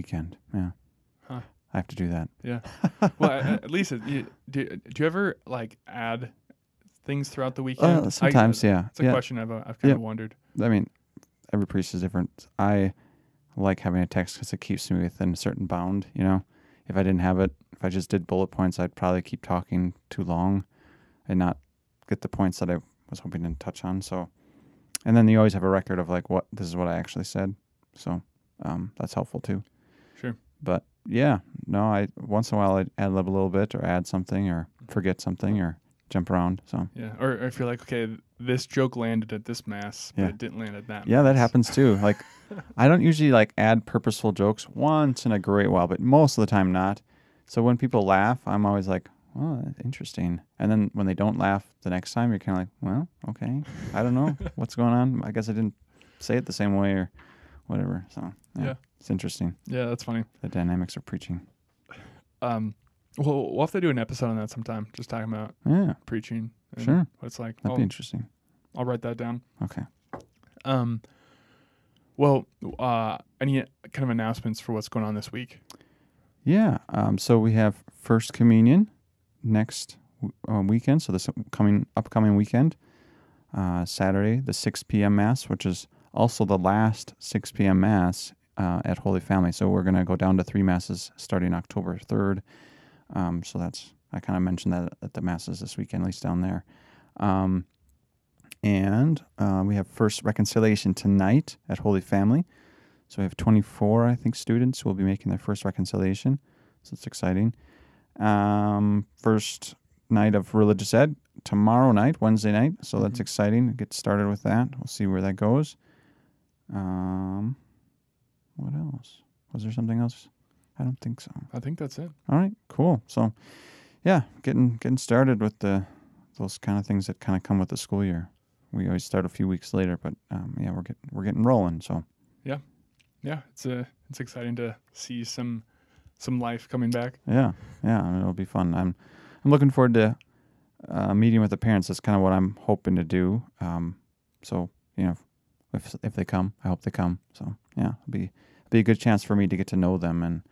weekend. Yeah. Huh. I have to do that. Yeah. well, at, least you, do, do you ever like add things throughout the weekend? Uh, I- sometimes, yeah. It's a yeah. question I've uh, I've kind Yeah. of wondered. I mean, every priest is different. I like having a text because it keeps me within a certain bound. You know, if I didn't have it, if I just did bullet points, I'd probably keep talking too long and not get the points that I was hoping to touch on. So, and then you always have a record of like what this is what I actually said. So, um, that's helpful too. Sure. But yeah, no, I once in a while I'd ad lib a little bit or add something or forget something or jump around. So Yeah. Or, or if you're like, okay, this joke landed at this mass, but Yeah. it didn't land at that. Yeah, that happens too. Like, I don't usually like add purposeful jokes once in a great while, but most of the time not. So when people laugh, I'm always like, "Oh, that's interesting." And then when they don't laugh the next time, you're kind of like, "Well, okay, I don't know what's going on. I guess I didn't say it the same way or whatever." So yeah, Yeah. It's interesting Yeah, that's funny. the dynamics of preaching. Um, well, we'll have to do an episode on that sometime, just talking about Yeah, preaching. Sure. What it's like. that'd I'll, be interesting. I'll write that down. Okay. Um, well, uh, any kind of announcements for what's going on this week? Yeah. Um, so we have First Communion next uh, weekend. So this coming upcoming weekend, uh, Saturday, the 6 p.m. Mass, which is also the last 6 p.m. Mass uh, at Holy Family. So we're going to go down to three Masses starting October 3rd. Um, so that's, I kind of mentioned that at the Masses this weekend, at least down there. Um, and uh, we have First Reconciliation tonight at Holy Family. So we have 24, I think, students who will be making their first reconciliation. So it's exciting. Um, first night of religious ed tomorrow night, Wednesday night. So that's Mhm. exciting. Get started with that. We'll see where that goes. Um, what else? Was there something else? I don't think so. I think that's it. All right, cool. So, yeah, getting getting started with the those kind of things that kind of come with the school year. We always start a few weeks later, but um, yeah, we're getting we're getting rolling. So Yeah, yeah, it's a it's exciting to see some some life coming back. Yeah, yeah, I mean, it'll be fun. I'm I'm looking forward to uh, meeting with the parents. That's kind of what I'm hoping to do. Um, so you know, if if they come, I hope they come. So yeah, it'll be be a good chance for me to get to know them and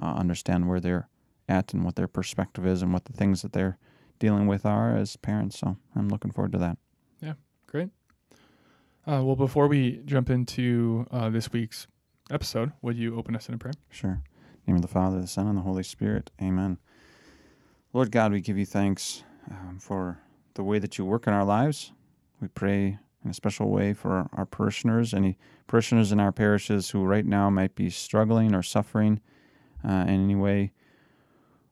uh, understand where they're at and what their perspective is and what the things that they're dealing with are as parents. So I'm looking forward to that. Yeah, great. Uh, well, before we jump into uh, this week's episode, would you open us in a prayer? Sure. In the name of the Father, the Son, and the Holy Spirit. Amen. Lord God, we give you thanks um, for the way that you work in our lives. We pray in a special way for our parishioners, any parishioners in our parishes who right now might be struggling or suffering uh, in any way.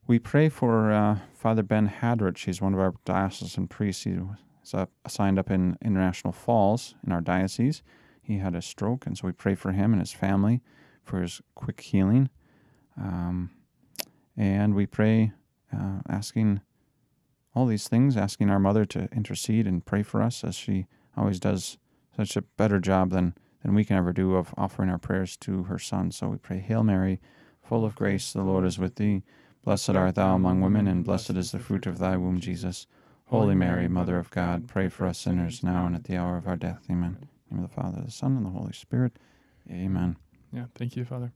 We pray for uh, Father Ben Hadrich. He's one of our diocesan priests. He's was uh, assigned up in International Falls in our diocese. He had a stroke, and so we pray for him and his family for his quick healing. Um, and we pray, uh, asking all these things, asking our mother to intercede and pray for us as she always does such a better job than, than we can ever do of offering our prayers to her son. So we pray, Hail Mary, full of grace, the Lord is with thee. Blessed art thou among women, and blessed is the fruit of thy womb, Jesus. Holy Mary, Mother of God, pray for us sinners now and at the hour of our death. Amen. In the name of the Father, the Son, and the Holy Spirit. Amen. Yeah, thank you, Father.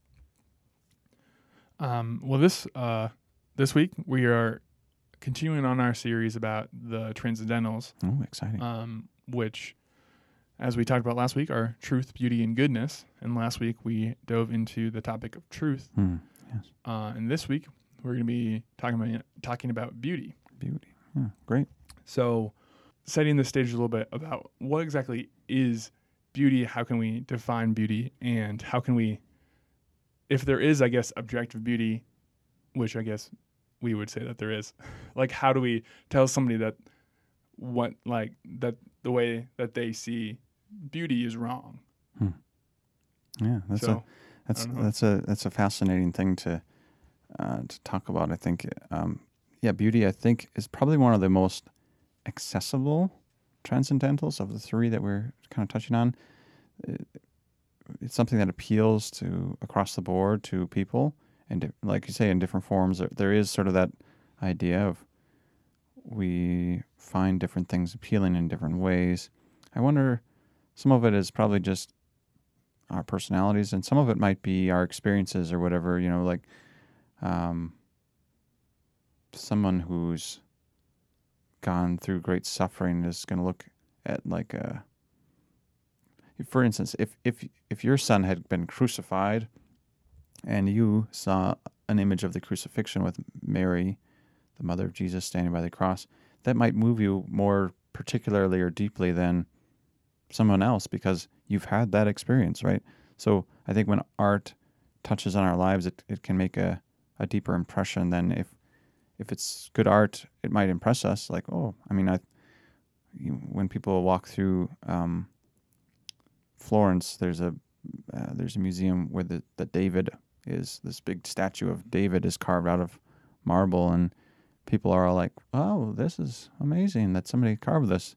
Um, well, this uh, this week we are continuing on our series about the transcendentals, Oh, exciting. um, which, as we talked about last week, are truth, beauty, and goodness. And last week we dove into the topic of truth, Hmm. Yes. uh, and this week we're going to be talking about talking about beauty. Beauty. Yeah, great. So, setting the stage a little bit about what exactly is beauty, how can we define beauty, and how can we, if there is, I guess, objective beauty, which I guess we would say that there is, like, how do we tell somebody that what, like, that the way that they see beauty is wrong? Yeah, that's a that's that's a that's a fascinating thing to uh, to talk about. I think, um, yeah, beauty. I think is probably one of the most accessible transcendentals of the three that we're kind of touching on. It- It's something that appeals to across the board to people, and like you say, in different forms. There, there is sort of that idea of we find different things appealing in different ways. I wonder, some of it is probably just our personalities, and some of it might be our experiences or whatever. You know, like um, someone who's gone through great suffering is going to look at like a. For instance, if if if your son had been crucified, and you saw an image of the crucifixion with Mary, the mother of Jesus, standing by the cross, that might move you more particularly or deeply than someone else because you've had that experience, right? So I think when art touches on our lives, it, it can make a, a deeper impression than if if it's good art, it might impress us. Like, oh, I mean, I when people walk through um, Florence, there's a uh, there's a museum where the, the David is this big statue of David is carved out of marble, and people are all like, "Oh, this is amazing that somebody carved this."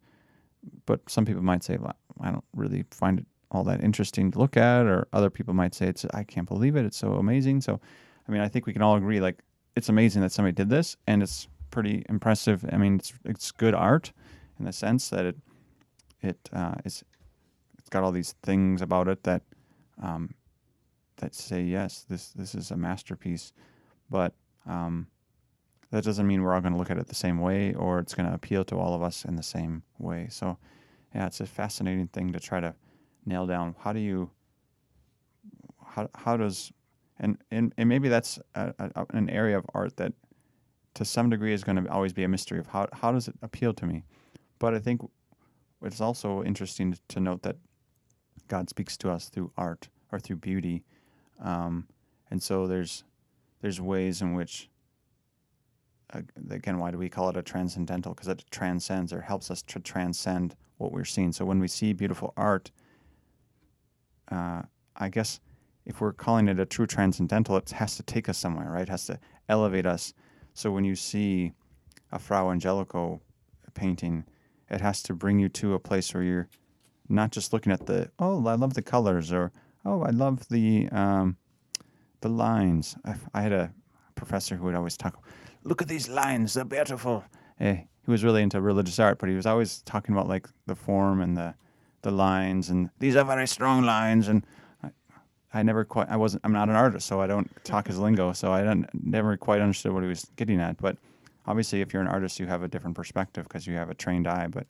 But some people might say, well, "I don't really find it all that interesting to look at," or other people might say, "It's I can't believe it. It's so amazing." So, I mean, I think we can all agree like it's amazing that somebody did this, and it's pretty impressive. I mean, it's it's good art in the sense that it it uh, is it's got all these things about it that um, that say yes, this this is a masterpiece, but um, that doesn't mean we're all going to look at it the same way or it's going to appeal to all of us in the same way. So, yeah, it's a fascinating thing to try to nail down. How do you how how does and and, and maybe that's a, a, an area of art that to some degree is going to always be a mystery of how how does it appeal to me. But I think it's also interesting to note that God speaks to us through art or through beauty, um, and so there's there's ways in which again why do we call it a transcendental because it transcends or helps us to transcend what we're seeing. So when we see beautiful art, uh, I guess if we're calling it a true transcendental, it has to take us somewhere, right? It has to elevate us. So when you see a Fra Angelico painting, it has to bring you to a place where you're not just looking at the oh I love the colors or oh I love the um, the lines. I, I, had a professor who would always talk, look at these lines, they're beautiful. Eh, he was really into religious art, but he was always talking about like the form and the the lines and these are very strong lines and I, I never quite I wasn't I'm not an artist so I don't talk his lingo so I don't never quite understood what he was getting at but obviously if you're an artist you have a different perspective because you have a trained eye but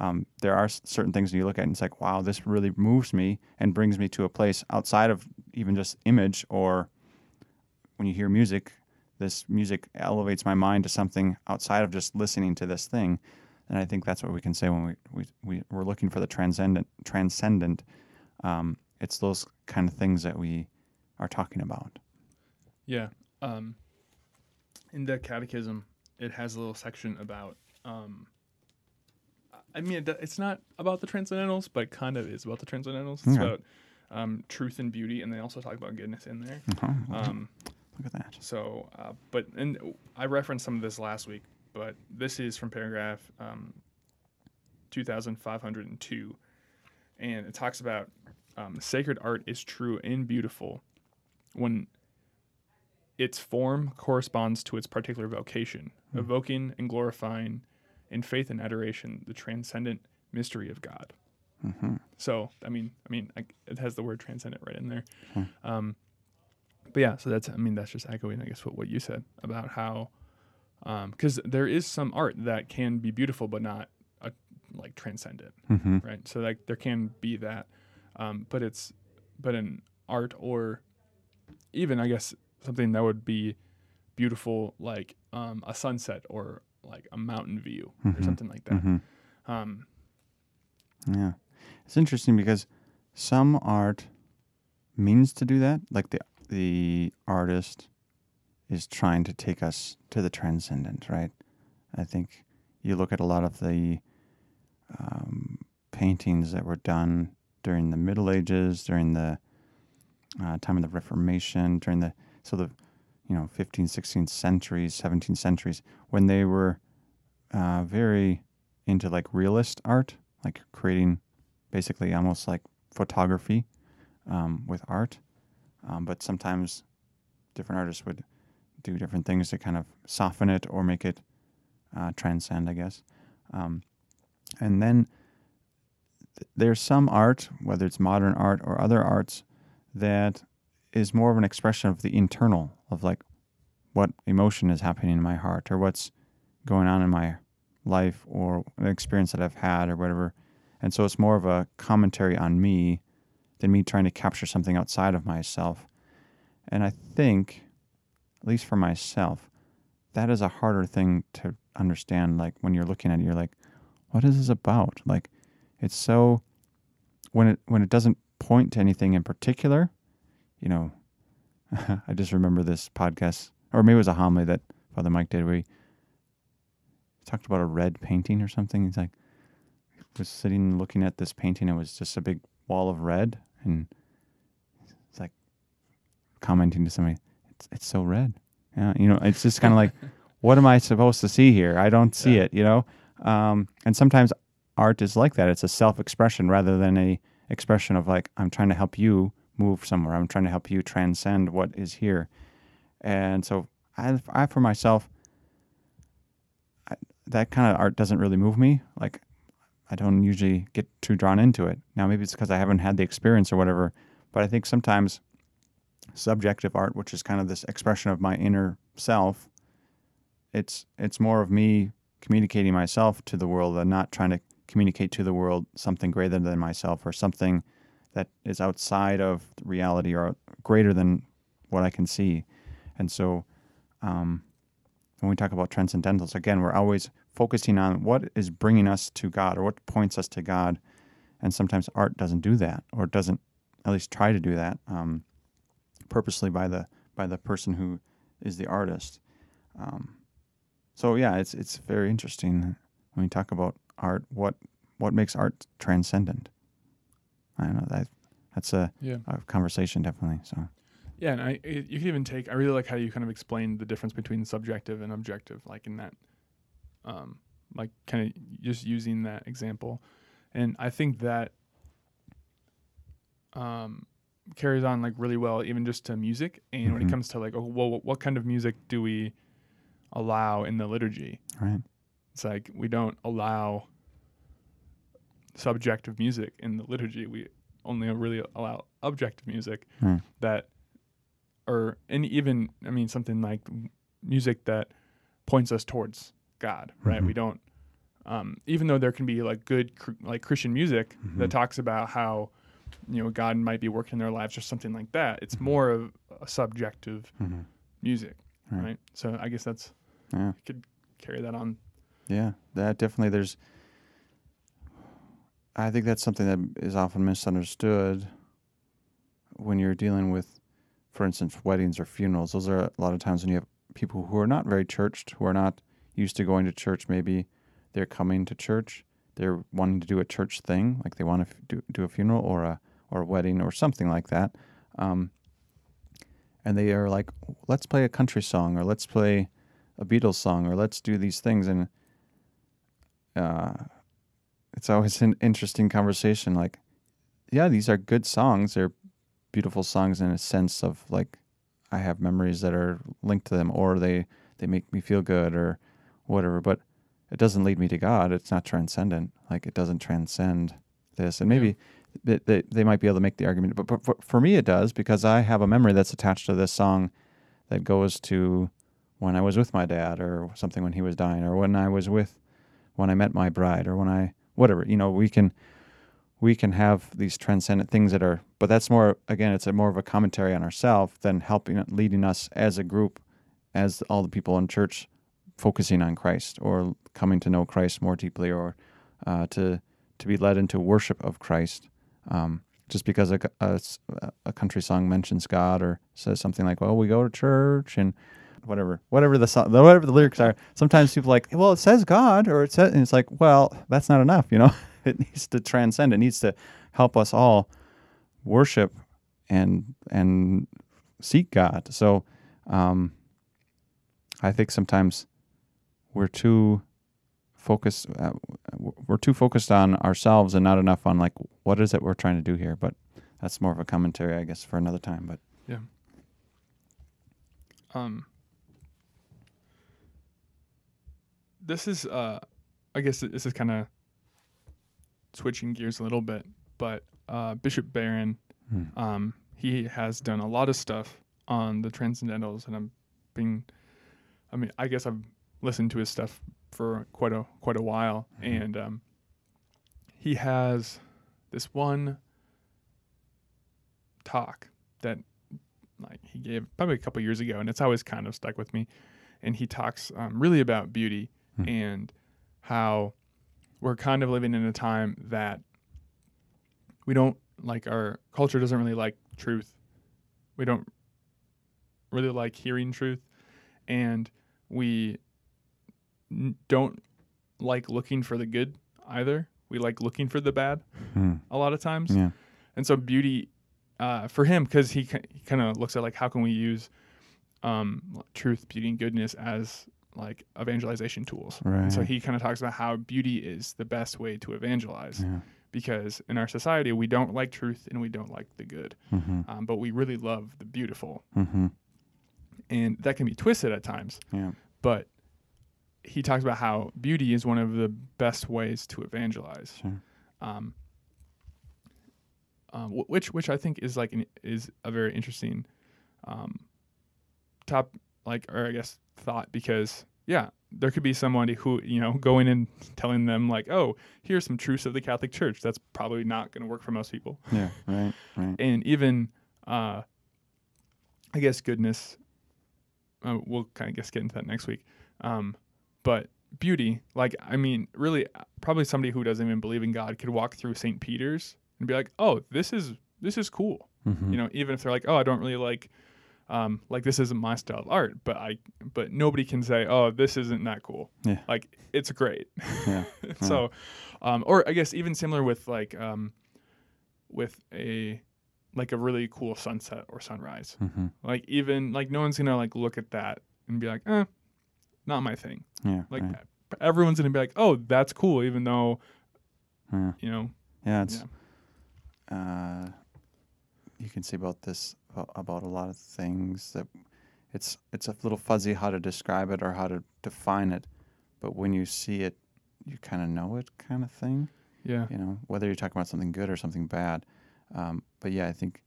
um, there are certain things you look at and it's like, wow, this really moves me and brings me to a place outside of even just image or when you hear music, this music elevates my mind to something outside of just listening to this thing. And I think that's what we can say when we, we, we, we're looking for the transcendent. transcendent. Um, it's those kind of things that we are talking about. Yeah. Um, in the catechism, it has a little section about um, I mean, it's not about the transcendentals, but it kind of is about the transcendentals. It's about um, truth and beauty, and they also talk about goodness in there. Uh-huh. Um, Look at that. So, uh, but and I referenced some of this last week, but this is from paragraph um, 2502, and it talks about um, sacred art is true and beautiful when its form corresponds to its particular vocation, mm. evoking and glorifying in faith and adoration the transcendent mystery of God. Mm-hmm. So, I mean, I mean, I, it has the word transcendent right in there. Mm-hmm. Um, but yeah, so that's, I mean, that's just echoing, I guess, what, what you said about how, because um, there is some art that can be beautiful, but not a, like transcendent, mm-hmm. right? So like there can be that, um, but it's, but in art or even I guess something that would be beautiful, like um, a sunset or like a mountain view mm-hmm. or something like that. Mm-hmm. Um, yeah, it's interesting because some art means to do that, like the the artist is trying to take us to the transcendent, right? I think you look at a lot of the um, paintings that were done during the Middle Ages, during the uh, time of the Reformation, during the so the you know 15th, 16th centuries, 17th centuries, when they were uh, very into like realist art, like creating basically almost like photography um, with art. Um, but sometimes different artists would do different things to kind of soften it or make it uh, transcend, I guess. Um, and then th- there's some art, whether it's modern art or other arts, that is more of an expression of the internal, of like what emotion is happening in my heart or what's going on in my life or an experience that I've had or whatever. And so it's more of a commentary on me than me trying to capture something outside of myself. And I think, at least for myself, that is a harder thing to understand. Like when you're looking at it, you're like, what is this about? Like it's so when it when it doesn't point to anything in particular, you know, I just remember this podcast, or maybe it was a homily that Father Mike did where he talked about a red painting or something. He's like, was sitting looking at this painting. It was just a big wall of red, and it's like commenting to somebody, "It's it's so red." Yeah, you know, it's just kind of like, what am I supposed to see here? I don't see Yeah. it. You know, um, and sometimes art is like that. It's a self-expression rather than a expression of like, I'm trying to help you move somewhere. I'm trying to help you transcend what is here. And so I, I for myself, I, that kind of art doesn't really move me. Like I don't usually get too drawn into it. Now maybe it's because I haven't had the experience or whatever, but I think sometimes subjective art, which is kind of this expression of my inner self, it's it's more of me communicating myself to the world and not trying to communicate to the world something greater than myself or something that is outside of reality or greater than what I can see. And so, um, when we talk about transcendentals, again, we're always focusing on what is bringing us to God or what points us to God. And sometimes art doesn't do that or doesn't at least try to do that um, purposely by the by the person who is the artist. Um, so yeah, it's it's very interesting when we talk about art. What what makes art transcendent? I don't know that that's a, Yeah. a conversation definitely. So Yeah, and I you can even take. I really like how you kind of explained the difference between subjective and objective, like in that, um, like kind of just using that example, and I think that, um, carries on like really well, even just to music. And when Mhm. it comes to like, oh, well, what kind of music do we allow in the liturgy? right, It's like we don't allow subjective music in the liturgy. We only really allow objective music Hmm. that, or and even I mean something like music that points us towards God. Right? Mhm. We don't. Um, even though there can be like good cr- like Christian music that Mhm. talks about how you know God might be working in their lives or something like that. It's Mhm. more of a subjective hmm music, Right. right? So I guess that's yeah. could carry that on. Yeah, that definitely. There's. I think that's something that is often misunderstood when you're dealing with, for instance, weddings or funerals. Those are a lot of times when you have people who are not very churched, who are not used to going to church. Maybe they're coming to church. They're wanting to do a church thing, like they want to do, do a funeral or a or a wedding or something like that. Um, and they are like, let's play a country song or let's play a Beatles song or let's do these things and uh, it's always an interesting conversation. Like, yeah, these are good songs. They're beautiful songs in a sense of like I have memories that are linked to them, or they they make me feel good, or whatever. But it doesn't lead me to God. It's not transcendent. Like it doesn't transcend this. And maybe they, they they might be able to make the argument, but, but for, for me it does because I have a memory that's attached to this song that goes to when I was with my dad, or something when he was dying, or when I was with when I met my bride or when I whatever you know we can we can have these transcendent things that are but that's more again it's a more of a commentary on ourselves than helping leading us as a group as all the people in church focusing on Christ or coming to know Christ more deeply or uh, to to be led into worship of Christ um, just because a, a, a country song mentions God or says something like well we go to church and whatever whatever the song whatever the lyrics are sometimes people are like well it says god or it says and it's like well that's not enough you know? It needs to transcend. It needs to help us all worship and and seek god. So um i think sometimes we're too focused uh, we're too focused on ourselves and not enough on like what is it we're trying to do here but that's more of a commentary i guess for another time but yeah. Um, this is, uh, I guess this is kind of switching gears a little bit, but uh, Bishop Barron, Hmm. um, he has done a lot of stuff on the Transcendentals, and I'm being, I mean, I guess I've listened to his stuff for quite a quite a while, Mhm. and um, he has this one talk that like he gave probably a couple years ago, and it's always kind of stuck with me. And he talks um, really about beauty Hmm. and how we're kind of living in a time that we don't like our culture doesn't really like truth. We don't really like hearing truth, and we don't like looking for the good either. We like looking for the bad Hmm. a lot of times. Yeah. And so beauty uh, for him, because he, he kind of looks at like how can we use um, truth, beauty, and goodness as like evangelization tools. Right. And so he kind of talks about how beauty is the best way to evangelize Yeah. because in our society we don't like truth and we don't like the good, Mm-hmm. um, but we really love the beautiful, Mm-hmm. and that can be twisted at times. Yeah. But he talks about how beauty is one of the best ways to evangelize. Sure. um, um, which which I think is like an, is a very interesting um, top like or I guess thought because yeah there could be somebody who you know going and telling them like oh here's some truths of the Catholic Church that's probably not going to work for most people Yeah. Right. Right. and even uh, I guess goodness. Uh, we'll kind of guess get into that next week. Um, but beauty, like I mean, really, uh, probably somebody who doesn't even believe in God could walk through St. Peter's and be like, "Oh, this is this is cool." Mm-hmm. You know, even if they're like, "Oh, I don't really like." Um, like this isn't my style of art, but I, but nobody can say, "Oh, this isn't that cool." Yeah. Like it's great. Yeah. so, um, or I guess even similar with like, um, with a, like a really cool sunset or sunrise. Mm-hmm. Like even like no one's gonna like look at that and be like, eh, not my thing. Yeah. Like right. everyone's gonna be like, oh, that's cool, even though Yeah. you know, Yeah. It's. yeah, uh, you can say about this about, a lot of things that it's it's a little fuzzy how to describe it or how to define it, but when you see it, you kind of know it, kind of thing. yeah, You know, whether you're talking about something good or something bad. Um, but yeah, I think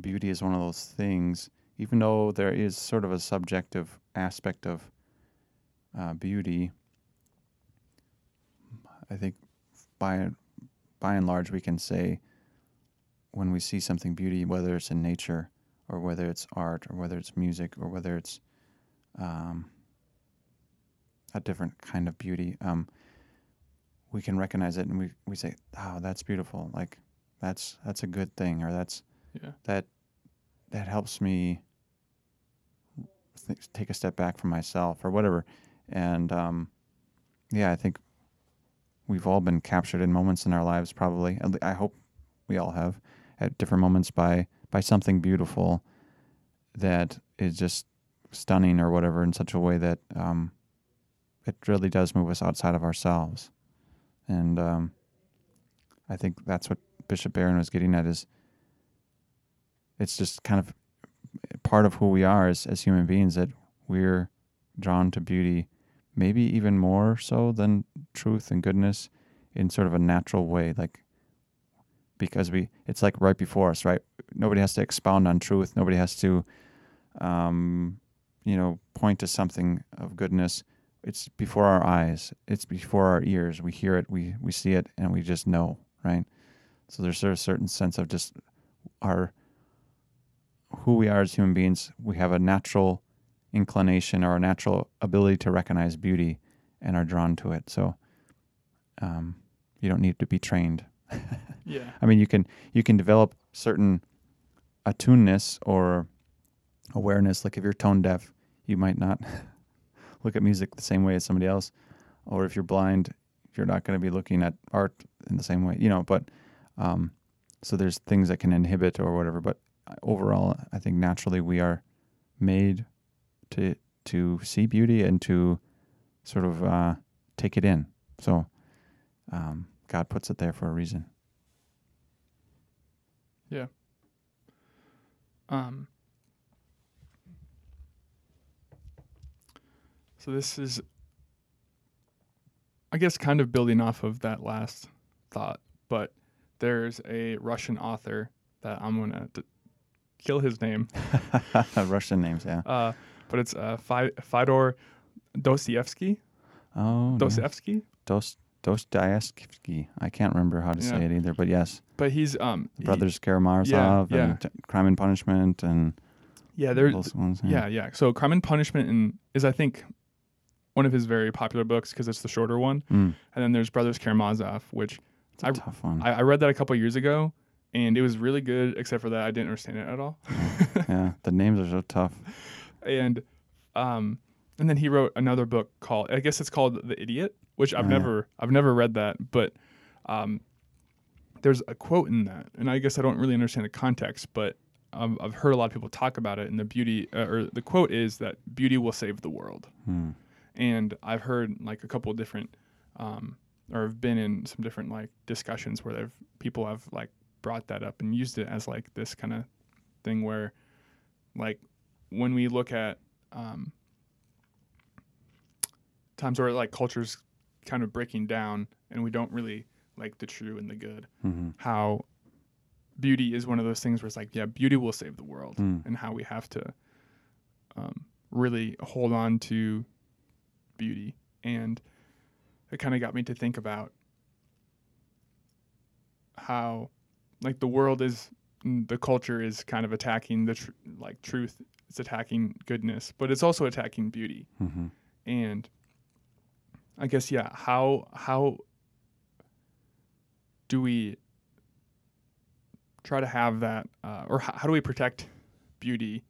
beauty is one of those things. Even though there is sort of a subjective aspect of uh, beauty, I think by by and large we can say when we see something beauty, whether it's in nature or whether it's art or whether it's music or whether it's um, a different kind of beauty, um, we can recognize it and we, we say, "Oh, that's beautiful! Like that's that's a good thing," or "That's yeah, that that helps me th- take a step back from myself or whatever." And um, yeah, I think we've all been captured in moments in our lives. Probably, I hope we all have at different moments by by something beautiful that is just stunning or whatever in such a way that um, it really does move us outside of ourselves. And um, I think that's what Bishop Barron was getting at is it's just kind of part of who we are as, as human beings that we're drawn to beauty, maybe even more so than truth and goodness in sort of a natural way. Like, because we, it's like right before us, right? Nobody has to expound on truth. Nobody has to, um, you know, point to something of goodness. It's before our eyes. It's before our ears. We hear it. We we see it, and we just know, right? So there's a certain sense of just our who we are as human beings. We have a natural inclination or a natural ability to recognize beauty, and are drawn to it. So um, you don't need to be trained. yeah, I mean, you can you can develop certain attuneness or awareness. Like if you're tone deaf, you might not look at music the same way as somebody else, or if you're blind, you're not going to be looking at art in the same way. You know, but um, so there's things that can inhibit or whatever. But overall, I think naturally we are made to to see beauty and to sort of uh, take it in. So um, God puts it there for a reason. Yeah. Um, so this is, I guess, kind of building off of that last thought but there's a Russian author that I'm gonna d- kill his name. Russian names, yeah. Uh, but it's uh, Fi- Fyodor Dostoevsky. Oh, yeah. Dostoevsky. Dost Dostoevsky. I can't remember how to say it either, but yes, But he's um the he- Brothers Karamazov yeah. and T- Crime and Punishment and yeah, there those ones. yeah yeah. So Crime and Punishment and is I think one of his very popular books because it's the shorter one. Mm, And then there's Brothers Karamazov, which it's tough one. I, I read that a couple years ago, and it was really good. Except for that, I didn't understand it at all. yeah, the names are so tough. And um and then he wrote another book called I guess it's called The Idiot, which I've Oh, yeah. never I've never read that, but um there's a quote in that, and I guess I don't really understand the context, but um, I've heard a lot of people talk about it, and the beauty uh, or the quote is that beauty will save the world, Hmm. and I've heard like a couple of different um or have been in some different like discussions where they've people have like brought that up and used it as like this kind of thing where like when we look at um, times where like culture's kind of breaking down and we don't really like the true and the good hmm how beauty is one of those things where it's like yeah beauty will save the world Mm. and how we have to um, really hold on to beauty and it kind of got me to think about how like the world is the culture is kind of attacking the tr- like truth it's attacking goodness but it's also attacking beauty hmm and i guess yeah how how do we try to have that uh, or how, how do we protect beauty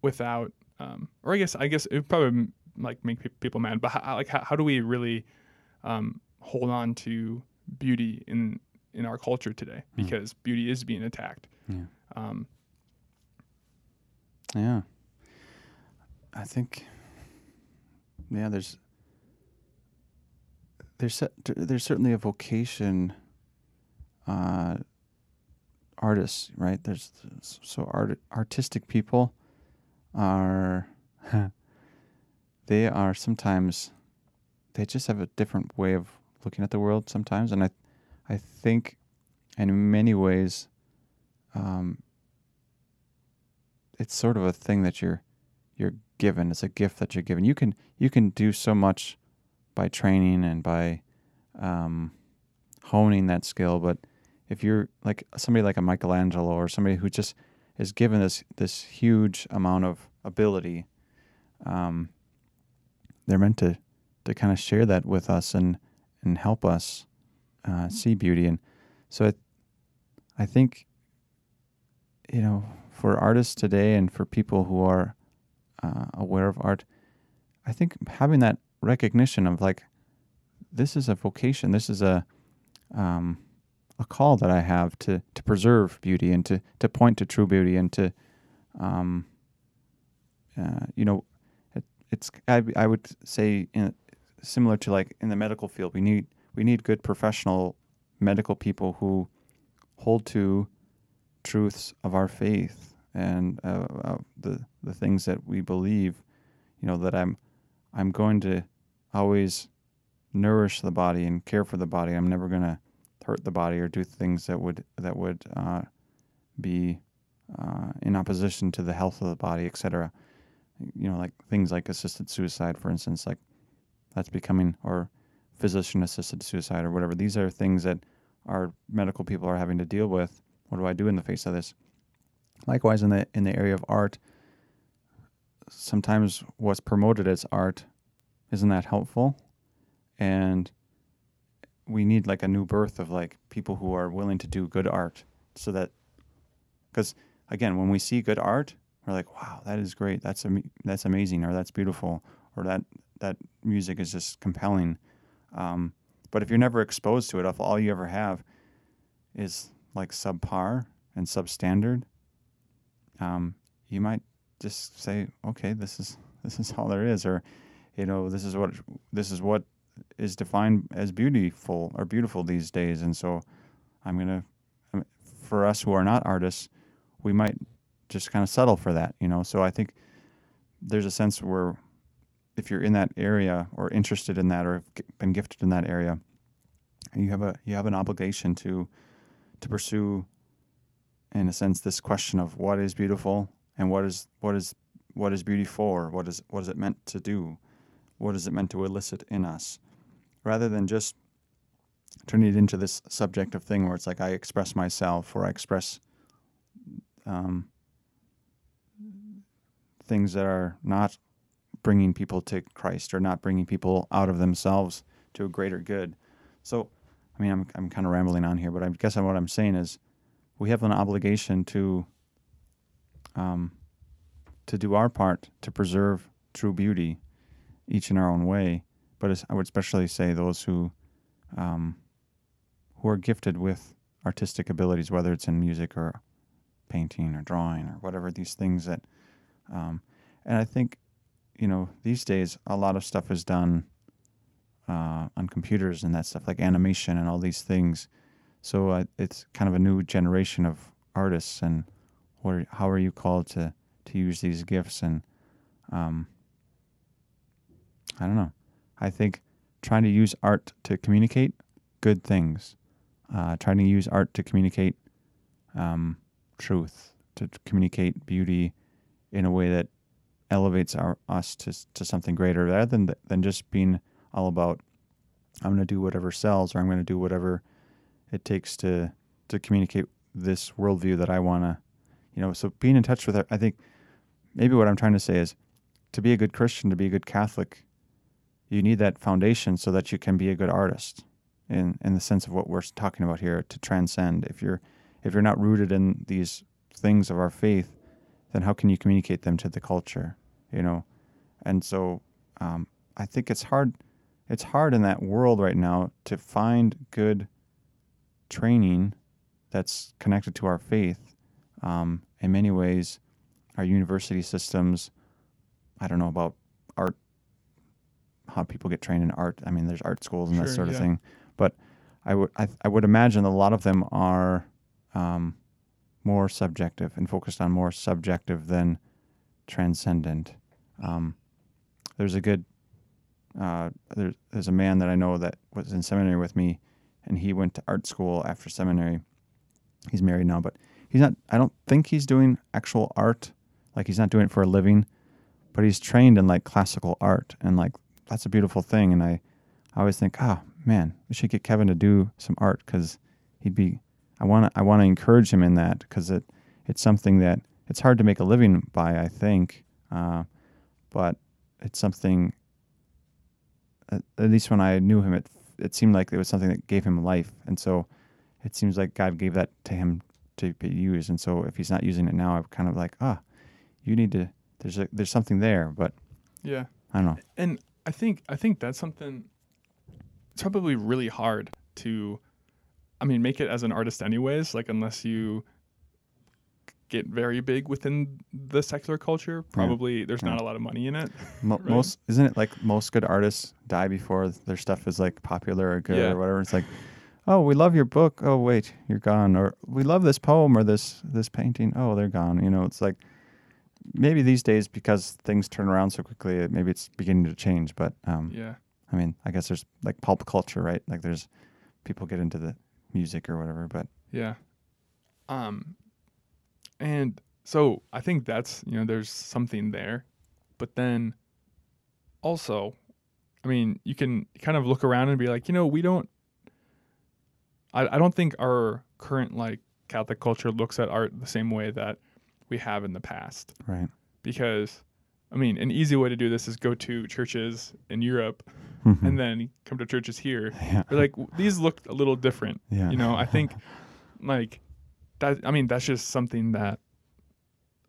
without um, or i guess i guess it would probably like make pe- people mad but how, like how, how do we really um, hold on to beauty in in our culture today Hmm. because beauty is being attacked Yeah. um, Yeah. I think. Yeah, there's. There's there's certainly a vocation. Uh, artists, right? There's so art artistic people are. they are sometimes. They just have a different way of looking at the world sometimes, and I, I think, in many ways, um, it's sort of a thing that you're you're given. It's a gift that you're given. You can you can do so much by training and by um, honing that skill. But if you're like somebody like a Michelangelo or somebody who just is given this this huge amount of ability, um, they're meant to to kind of share that with us and and help us uh, see beauty. And so I, I think you know for artists today and for people who are uh, aware of art, I think having that recognition of like, this is a vocation, this is a um, a call that I have to to preserve beauty and to to point to true beauty and to, um, uh, you know, it, it's I I would say in, similar to like in the medical field, we need we need good professional medical people who hold to truths of our faith and uh, uh, the the things that we believe. You know that I'm I'm going to always nourish the body and care for the body. I'm never going to hurt the body or do things that would that would uh, be uh, in opposition to the health of the body, etc. You know, like things like assisted suicide, for instance, like that's becoming or physician assisted suicide or whatever. These are things that our medical people are having to deal with. What do I do in the face of this? Likewise, in the in the area of art, sometimes what's promoted as art isn't that helpful, and we need like a new birth of like people who are willing to do good art, so that because again, when we see good art, we're like, wow, that is great, that's am- that's amazing, or that's beautiful, or that that music is just compelling. Um, but if you're never exposed to it, if all you ever have is like subpar and substandard, um, you might just say, okay, this is this is all there is, or you know, this is what this is what is defined as beautiful or beautiful these days, and so I'm gonna. For us who are not artists, we might just kind of settle for that, you know. So I think there's a sense where if you're in that area or interested in that or have been gifted in that area, you have a you have an obligation to to pursue in a sense this question of what is beautiful and what is what is what is beauty for? What is what is it meant to do? What is it meant to elicit in us? Rather than just turning it into this subjective thing where it's like I express myself or I express um, things that are not bringing people to Christ or not bringing people out of themselves to a greater good. So, I mean, I'm I'm kind of rambling on here, but I guess what I'm saying is we have an obligation to um, to do our part to preserve true beauty, each in our own way. But I would especially say those who um, who are gifted with artistic abilities, whether it's in music or painting or drawing or whatever these things that, um, and I think, you know, these days a lot of stuff is done uh, on computers and that stuff like animation and all these things. So uh, it's kind of a new generation of artists, and are, how are you called to to use these gifts? And um, I don't know. I think trying to use art to communicate good things uh, trying to use art to communicate um, truth, to communicate beauty in a way that elevates our us to to something greater, rather than than just being all about I'm going to do whatever sells or I'm going to do whatever it takes to to communicate this worldview that I want to, you know. So being in touch with it, I think maybe what I'm trying to say is to be a good Christian, to be a good Catholic, you need that foundation so that you can be a good artist in in the sense of what we're talking about here to transcend. If you're if you're not rooted in these things of our faith, then how can you communicate them to the culture? You know, and so um, I think it's hard. It's hard in that world right now to find good training that's connected to our faith. Um, in many ways, our university systems. I don't know about art, how people get trained in art. I mean, there's art schools and Sure, that sort of thing. But I would I, I would imagine a lot of them are um, more subjective and focused on more subjective than transcendent. Um, there's a good uh, there's a man that I know that was in seminary with me, and he went to art school after seminary. He's married now, but he's not. I don't think he's doing actual art. Like he's not doing it for a living, but he's trained in like classical art, and like that's a beautiful thing. And I, I always think, ah, man, we should get Kevin to do some art because he'd be. I want to. I want to encourage him in that because it, it's something that it's hard to make a living by. I think, uh, but it's something. At, least when I knew him, it it seemed like it was something that gave him life, and so it seems like God gave that to him to be used. And so if he's not using it now, I'm kind of like, ah, you need to. There's a there's something there, but Yeah. I don't know. And I think I think that's something it's probably really hard to I mean make it as an artist anyways, like unless you get very big within the secular culture, probably there's not a lot of money in it. Mo- Right. Most isn't it like most good artists die before their stuff is like popular or good Yeah. or whatever. It's like, oh, we love your book. Oh, wait, you're gone. Or we love this poem or this this painting. Oh, they're gone. You know, it's like maybe these days because things turn around so quickly, it- maybe it's beginning to change. But um, Yeah. I mean, I guess there's like pulp culture, right? Like there's people get into the music or whatever. But Yeah. Um and so I think that's, you know, there's something there. But then also, I mean, you can kind of look around and be like, you know, we don't I, I don't think our current like Catholic culture looks at art the same way that we have in the past. right, Because I mean, an easy way to do this is go to churches in Europe Mhm. and then come to churches here. yeah, They're like these look a little different. yeah, You know, I think like that. I mean, that's just something that.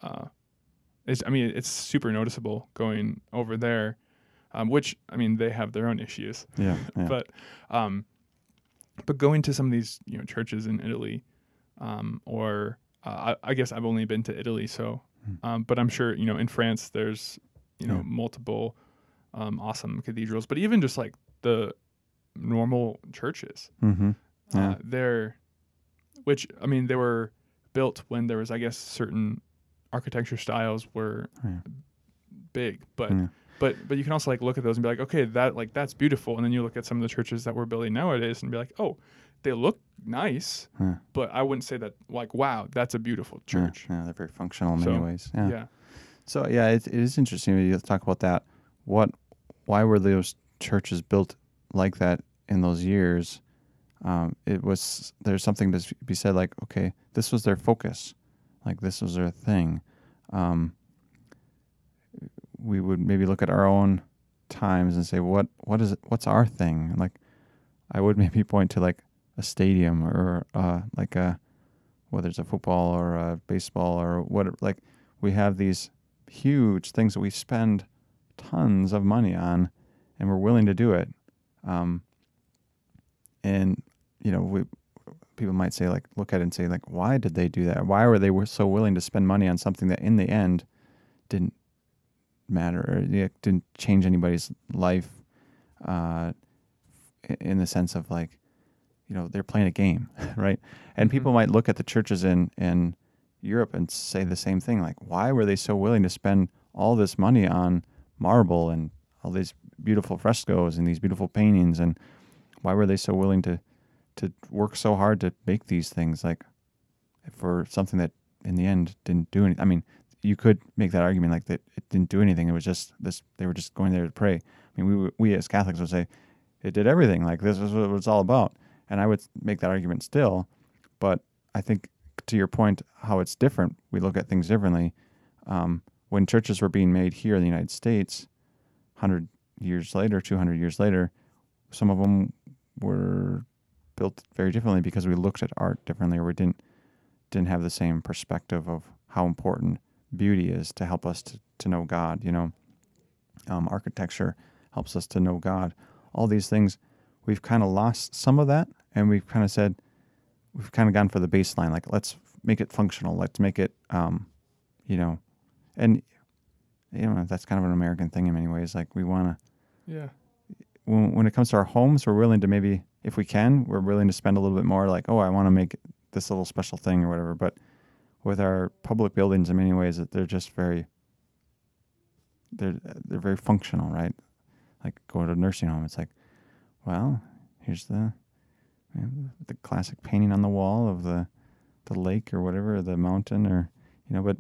Uh, is I mean, it's super noticeable going over there, um, which I mean they have their own issues, yeah, yeah. but um, but going to some of these you know churches in Italy, um, or uh, I, I guess I've only been to Italy, so Hmm. um, but I'm sure you know in France there's you know Yeah. multiple um, awesome cathedrals, but even just like the normal churches, mm-hmm. Yeah. uh, they're which I mean they were built when there was I guess certain architecture styles were oh, Yeah. big, but Yeah. but but you can also like look at those and be like, okay, that like that's beautiful. And then you look at some of the churches that we're building nowadays and be like, oh, they look nice, Huh. but I wouldn't say that like, wow, that's a beautiful church. Yeah, they're very functional in many ways. Yeah. Yeah. So yeah, it, it is interesting you talk about that. What, why were those churches built like that in those years? Um, it was there's something to be said like, okay, this was their focus, like this was their thing. Um, we would maybe look at our own times and say, what what is it, what's our thing? Like, I would maybe point to like a stadium or uh, like a whether it's a football or a baseball or what like we have these huge things that we spend tons of money on and we're willing to do it um, and you know we people might say like look at it and say like why did they do that why were they were so willing to spend money on something that in the end didn't matter or didn't change anybody's life uh, in the sense of like you know they're playing a game right and Mhm. people might look at the churches in in Europe and say the same thing like why were they so willing to spend all this money on marble and all these beautiful frescoes and these beautiful paintings and why were they so willing to to work so hard to make these things like for something that in the end didn't do anything i mean you could make that argument like that it didn't do anything. It was just this they were just going there to pray. I mean we we as catholics would say it did everything. Like this is what it was all about. And i would make that argument still but i think to your point how it's different we look at things differently. Um, when churches were being made here in the united states 100 years later 200 years later some of them were built very differently because we looked at art differently or we didn't didn't have the same perspective of how important beauty is to help us to, to know God you know? Um, architecture helps us to know God. All these things we've kind of lost some of that and we've kind of said we've kind of gone for the baseline like let's make it functional let's make it um, you know? And you know that's kind of an American thing in many ways like we want to Yeah. when, when it comes to our homes, we're willing to maybe, if we can, we're willing to spend a little bit more. Like, oh, I want to make this little special thing or whatever. But with our public buildings, in many ways, they're just very, they're they're very functional, right? Like go to a nursing home, it's like, well, here's the you know, the classic painting on the wall of the the lake or whatever, the mountain, or you know. But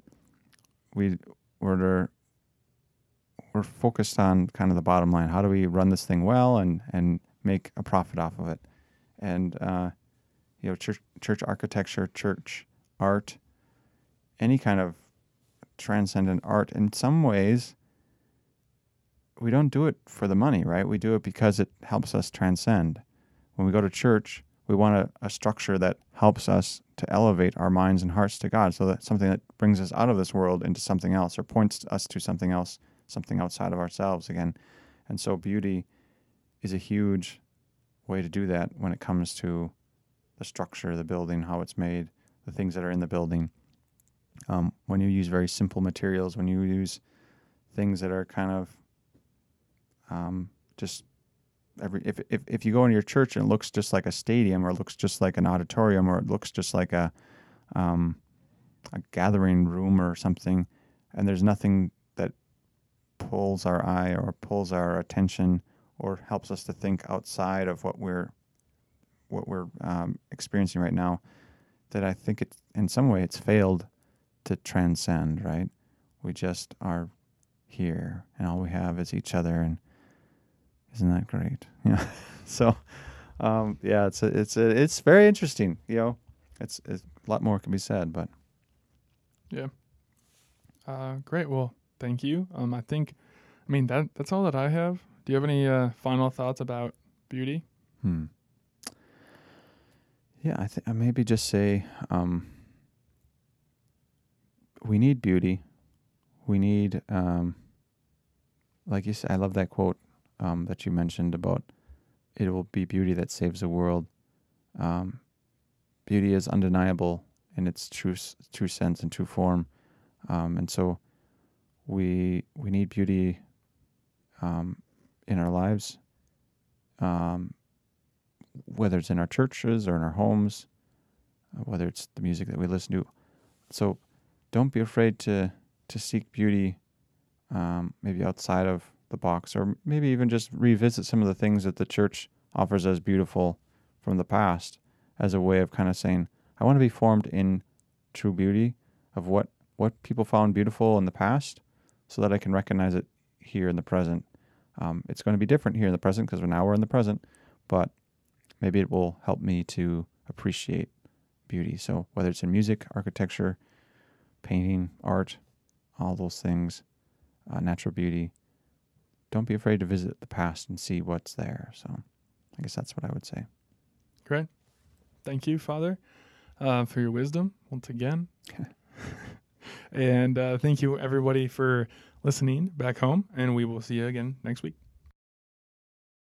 we we're we're focused on kind of the bottom line. How do we run this thing well and and make a profit off of it? And uh, you know, church church architecture, church art, any kind of transcendent art. In some ways, we don't do it for the money, right? We do it because it helps us transcend. When we go to church, we want a, a structure that helps us to elevate our minds and hearts to God, so that something that brings us out of this world into something else or points us to something else something outside of ourselves again. And so beauty is a huge way to do that when it comes to the structure, the building, how it's made, the things that are in the building. Um, when you use very simple materials, when you use things that are kind of um, just every if, if if you go into your church and it looks just like a stadium or it looks just like an auditorium or it looks just like a um, a gathering room or something, and there's nothing that pulls our eye or pulls our attention or helps us to think outside of what we're what we're um, experiencing right now that I think it in some way it's failed to transcend right we just are here and all we have is each other and isn't that great yeah so um, yeah it's a, it's a, it's very interesting you know it's, it's a lot more can be said but yeah Uh, great. Well, thank you. Um, I think, I mean that that's all that I have. Do you have any uh, final thoughts about beauty? Hmm. Yeah, I think I maybe just say um, we need beauty. We need, um, like you said, I love that quote um, that you mentioned about it will be beauty that saves the world. Um, beauty is undeniable in its true true sense and true form, um, and so we we need beauty um, in our lives. Um, whether it's in our churches or in our homes, uh, whether it's the music that we listen to. So don't be afraid to to seek beauty, um, maybe outside of the the box, or maybe even just revisit some of the things that the church offers as beautiful from the past as a way of kind of saying, I want to be formed in true beauty of what, what people found beautiful in the past so that I can recognize it here in the present. Um, it's going to be different here in the present because now we're in the present, but maybe it will help me to appreciate beauty. So whether it's in music, architecture, painting, art, all those things, uh, natural beauty, don't be afraid to visit the past and see what's there. So I guess that's what I would say. Great. Thank you, Father, uh, for your wisdom once again. and uh, thank you, everybody, for listening back home. And we will see you again next week.